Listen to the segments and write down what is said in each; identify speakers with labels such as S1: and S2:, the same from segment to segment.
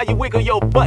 S1: while you wiggle your butt.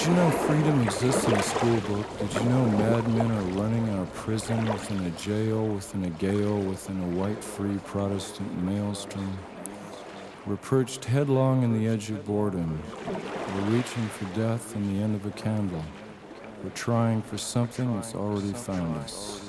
S2: Did you know freedom exists in a school book? Did you know madmen are running our prison within a jail, within a gale, within a white free Protestant maelstrom? We're perched headlong in the edge of boredom. We're reaching for death in the end of a candle. We're trying for something that's already found us.